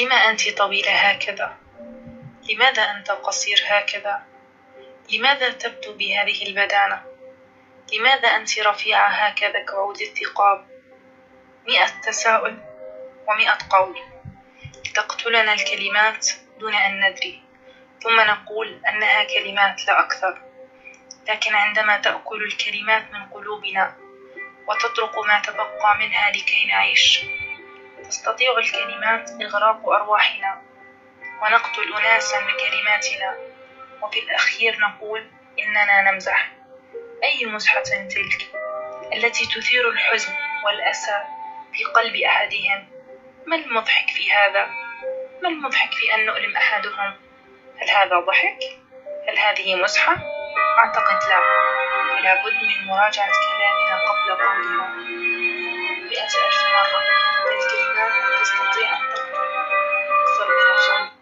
لم أنت طويلة هكذا؟ لماذا أنت قصير هكذا؟ لماذا تبدو بهذه البدانة؟ لماذا أنت رفيعة هكذا كعود الثقاب؟ مئة تساؤل ومئة قول. لتقتلنا الكلمات دون أن ندري. ثم نقول أنها كلمات لا أكثر. لكن عندما تأكل الكلمات من قلوبنا وتطرق ما تبقى منها لكي نعيش تستطيع الكلمات إغراق أرواحنا ونقتل أناسا بكلماتنا وفي الأخير نقول إننا نمزح. أي مزحة تلك التي تثير الحزن والأسى في قلب أحدهم؟ ما المضحك في هذا؟ ما المضحك في أن نؤلم أحدهم؟ هل هذا ضحك؟ هل هذه مزحة؟ أعتقد لا. فلا بد من مراجعة كلامنا قبل قولها